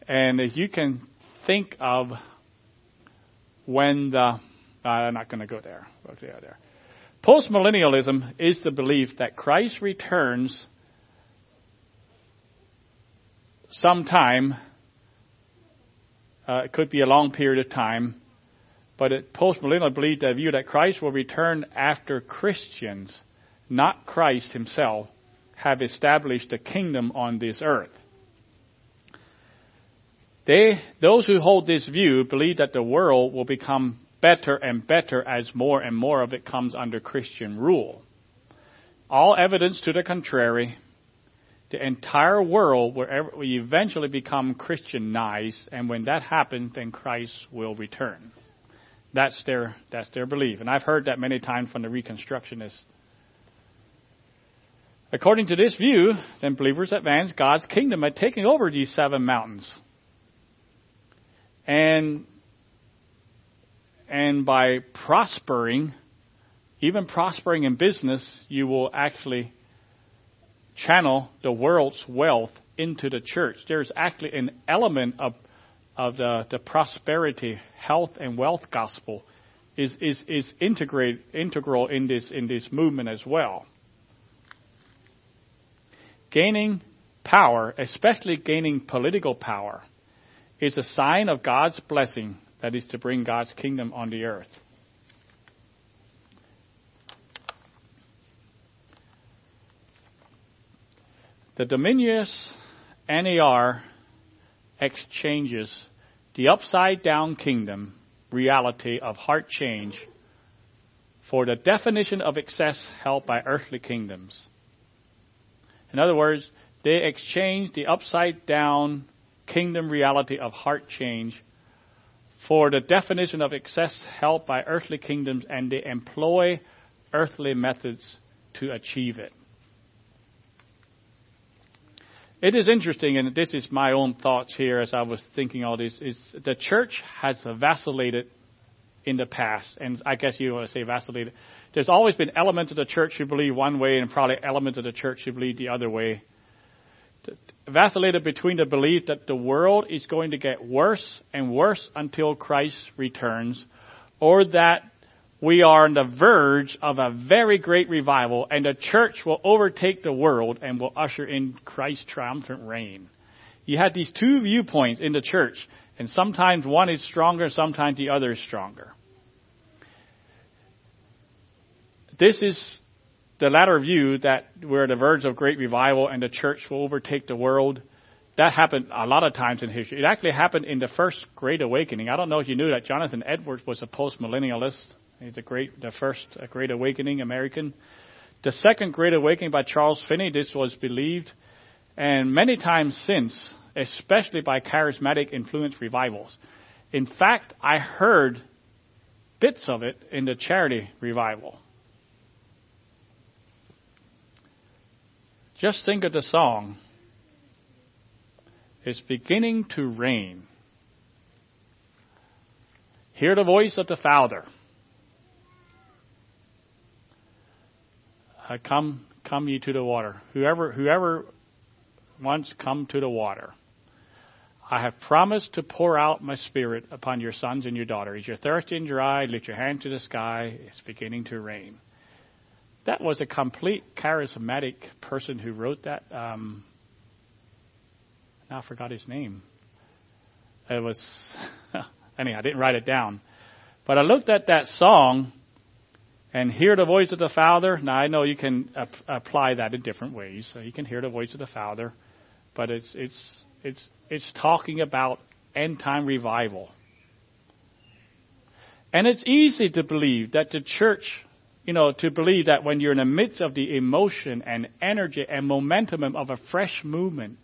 [SPEAKER 1] And as you can think of when the, uh, I'm not going to go there. Okay, there. Postmillennialism is the belief that Christ returns sometime. Uh, it could be a long period of time, but it, postmillennial believe the view that Christ will return after Christians, not Christ Himself, have established a kingdom on this earth. They, those who hold this view believe that the world will become better and better as more and more of it comes under Christian rule. All evidence to the contrary, the entire world will eventually become Christianized, and when that happens, then Christ will return. That's their, that's their belief. And I've heard that many times from the Reconstructionists. According to this view, then believers advance God's kingdom by taking over these seven mountains and and by prospering, even prospering in business, you will actually channel the world's wealth into the church. There's actually an element of of the, the prosperity, health, and wealth gospel is is is integrate integral in this in this movement as well. Gaining power, especially gaining political power, is a sign of God's blessing that is to bring God's kingdom on the earth. The Dominionist NAR exchanges the upside down kingdom reality of heart change for the definition of excess held by earthly kingdoms. In other words, they exchange the upside down kingdom reality of heart change for the definition of excess held by earthly kingdoms and they employ earthly methods to achieve it. It is interesting, and this is my own thoughts here as I was thinking all this, is the church has vacillated in the past, and I guess you want to say vacillated. There's always been elements of the church who believe one way and probably elements of the church who believe the other way. Vacillated between the belief that the world is going to get worse and worse until Christ returns, or that we are on the verge of a very great revival, and the church will overtake the world and will usher in Christ's triumphant reign. You had these two viewpoints in the church, and sometimes one is stronger, sometimes the other is stronger. This is the latter view that we're at the verge of great revival and the church will overtake the world. That happened a lot of times in history. It actually happened in the first Great Awakening. I don't know if you knew that Jonathan Edwards was a postmillennialist. He's a great, the first Great Awakening American. The second Great Awakening by Charles Finney, this was believed, and many times since, especially by charismatic influence revivals. In fact, I heard bits of it in the charity revival. Just think of the song. It's beginning to rain. Hear the voice of the Father. uh, come, come ye to the water. Whoever, whoever wants, come to the water. I have promised to pour out my spirit upon your sons and your daughters. You're thirsty and dry, lift your hand to the sky. It's beginning to rain. That was a complete charismatic person who wrote that. Um, I forgot his name. It was, anyhow, I didn't write it down. But I looked at that song and hear the voice of the Father. Now I know you can ap- apply that in different ways. So you can hear the voice of the Father, but it's it's it's it's talking about end time revival. And it's easy to believe that the church, you know, to believe that when you're in the midst of the emotion and energy and momentum of a fresh movement,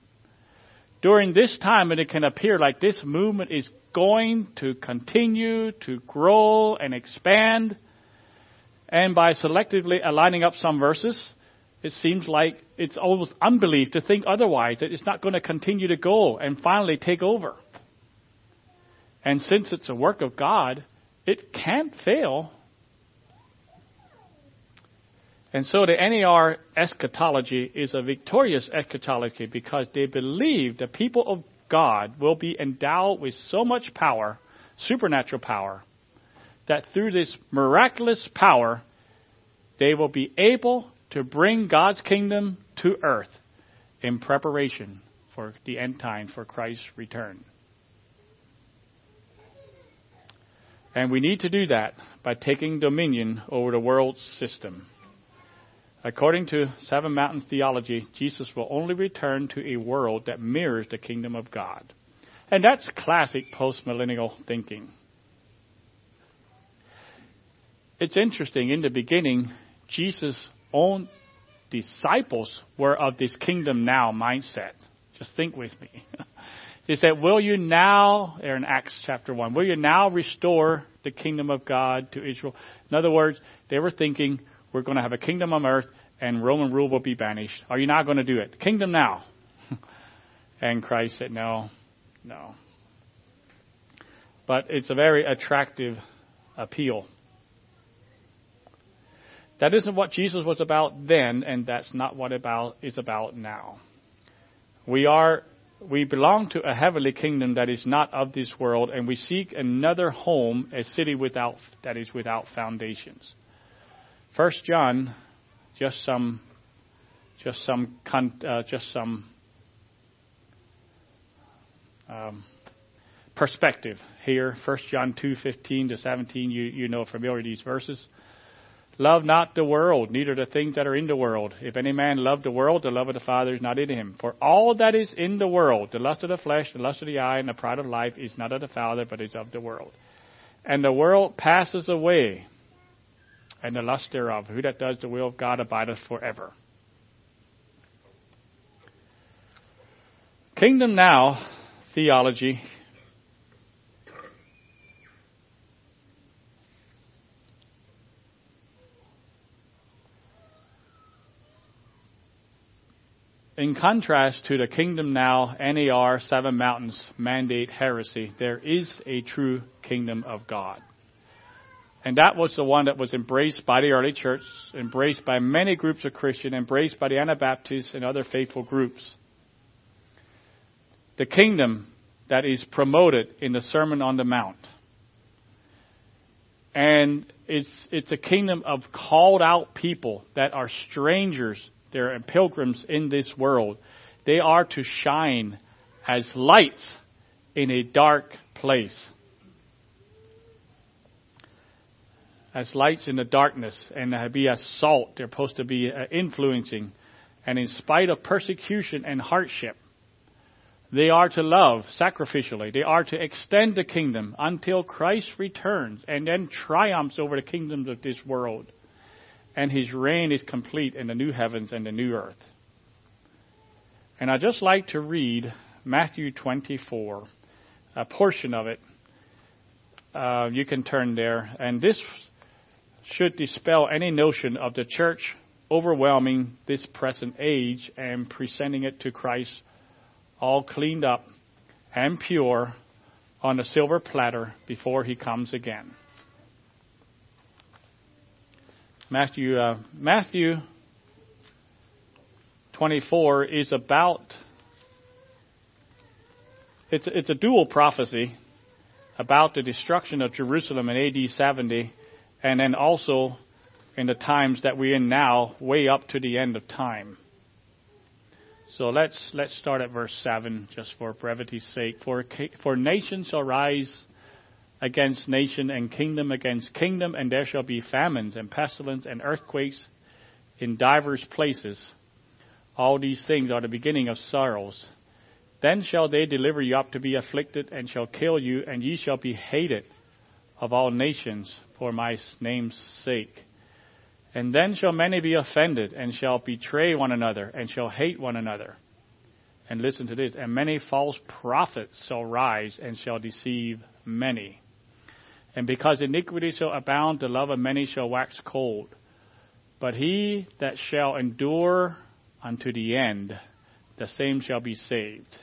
[SPEAKER 1] during this time, and it can appear like this movement is going to continue to grow and expand and by selectively aligning up some verses, it seems like it's almost unbelief to think otherwise, that it's not going to continue to go and finally take over. And since it's a work of God, it can't fail. And so the NAR eschatology is a victorious eschatology because they believe the people of God will be endowed with so much power, supernatural power, that through this miraculous power, they will be able to bring God's kingdom to earth in preparation for the end time for Christ's return. And we need to do that by taking dominion over the world's system. According to Seven Mountain theology, Jesus will only return to a world that mirrors the kingdom of God. And that's classic postmillennial thinking. It's interesting, in the beginning, Jesus' own disciples were of this kingdom now mindset. Just think with me. He said, Will you now, in Acts chapter 1, will you now restore the kingdom of God to Israel? In other words, they were thinking, We're going to have a kingdom on earth and Roman rule will be banished. Are you not going to do it? Kingdom now. and Christ said, No, no. But it's a very attractive appeal. That isn't what Jesus was about then, and that's not what about is about now. We are we belong to a heavenly kingdom that is not of this world, and we seek another home, a city without that is without foundations. First John, just some, just some, uh, just some um, perspective here. 1 John 2:15 to 17. You you know familiar these verses. Love not the world, neither the things that are in the world. If any man love the world, the love of the Father is not in him. For all that is in the world, the lust of the flesh, the lust of the eye, and the pride of life, is not of the Father, but is of the world. And the world passes away, and the lust thereof. Who that does the will of God abideth forever. Kingdom now theology In contrast to the Kingdom Now NAR Seven Mountains mandate heresy, there is a true kingdom of God. And that was the one that was embraced by the early church, embraced by many groups of Christians, embraced by the Anabaptists and other faithful groups. The kingdom that is promoted in the Sermon on the Mount. And it's, it's a kingdom of called out people that are strangers they're pilgrims in this world. They are to shine as lights in a dark place. As lights in the darkness and be as salt. They're supposed to be uh, influencing. And in spite of persecution and hardship, they are to love sacrificially. They are to extend the kingdom until Christ returns and then triumphs over the kingdoms of this world and his reign is complete in the new heavens and the new earth. And I'd just like to read Matthew 24, a portion of it. Uh, you can turn there. And this should dispel any notion of the church overwhelming this present age and presenting it to Christ all cleaned up and pure on a silver platter before he comes again. Matthew uh, Matthew 24 is about it's it's a dual prophecy about the destruction of Jerusalem in AD 70 and then also in the times that we're in now way up to the end of time. So let's let's start at verse 7 just for brevity's sake for for nations shall rise against nation and kingdom against kingdom, and there shall be famines and pestilence and earthquakes in divers places. All these things are the beginning of sorrows. Then shall they deliver you up to be afflicted, and shall kill you, and ye shall be hated of all nations for my name's sake. And then shall many be offended, and shall betray one another, and shall hate one another. And listen to this, and many false prophets shall rise, and shall deceive many. And because iniquity shall abound, the love of many shall wax cold. But he that shall endure unto the end, the same shall be saved.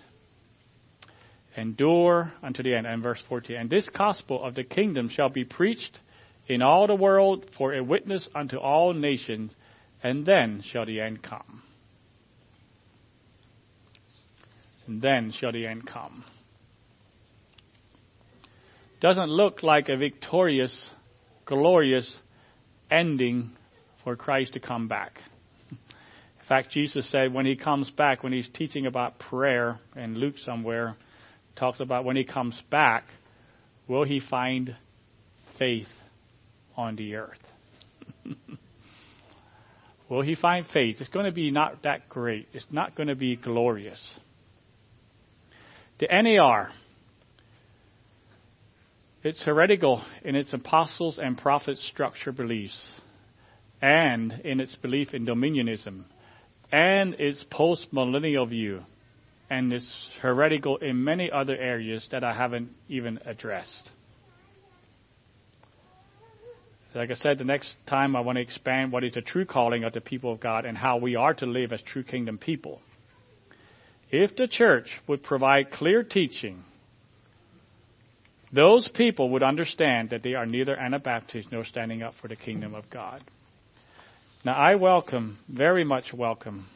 [SPEAKER 1] Endure unto the end. And verse 14. And this gospel of the kingdom shall be preached in all the world for a witness unto all nations, and then shall the end come. And then shall the end come doesn't look like a victorious, glorious ending for Christ to come back. In fact, Jesus said when he comes back, when he's teaching about prayer in Luke somewhere, talks about when he comes back, will he find faith on the earth? will he find faith? It's going to be not that great. It's not going to be glorious. The NAR, it's heretical in its apostles and prophets structure beliefs, and in its belief in dominionism, and its post-millennial view, and it's heretical in many other areas that I haven't even addressed. Like I said, the next time I want to expand what is the true calling of the people of God and how we are to live as true kingdom people. If the church would provide clear teaching those people would understand that they are neither Anabaptists nor standing up for the kingdom of God. Now, I welcome, very much welcome,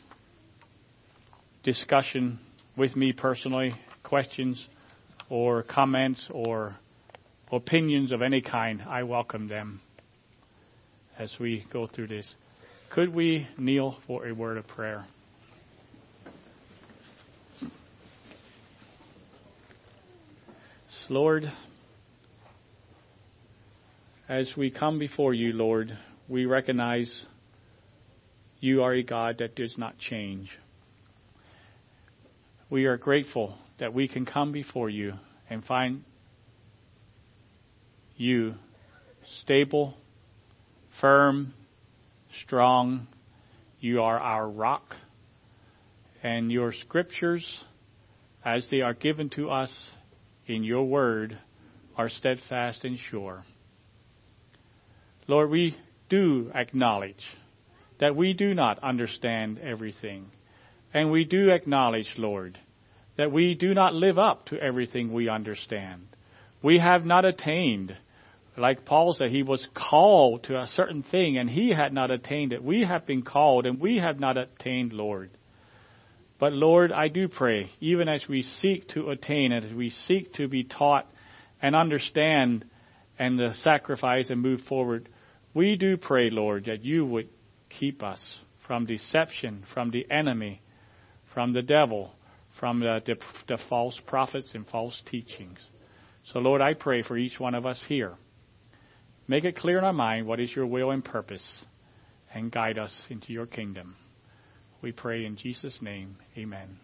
[SPEAKER 1] discussion with me personally, questions or comments or opinions of any kind. I welcome them as we go through this. Could we kneel for a word of prayer? Lord, as we come before you, Lord, we recognize you are a God that does not change. We are grateful that we can come before you and find you stable, firm, strong. You are our rock. And your scriptures, as they are given to us in your word, are steadfast and sure. Lord, we do acknowledge that we do not understand everything. And we do acknowledge, Lord, that we do not live up to everything we understand. We have not attained, like Paul said, he was called to a certain thing and he had not attained it. We have been called and we have not attained, Lord. But Lord, I do pray, even as we seek to attain as we seek to be taught and understand and the sacrifice and move forward, we do pray, Lord, that you would keep us from deception, from the enemy, from the devil, from the, the, the, false prophets and false teachings. So, Lord, I pray for each one of us here. Make it clear in our mind what is your will and purpose, and guide us into your kingdom. We pray in Jesus' name. Amen.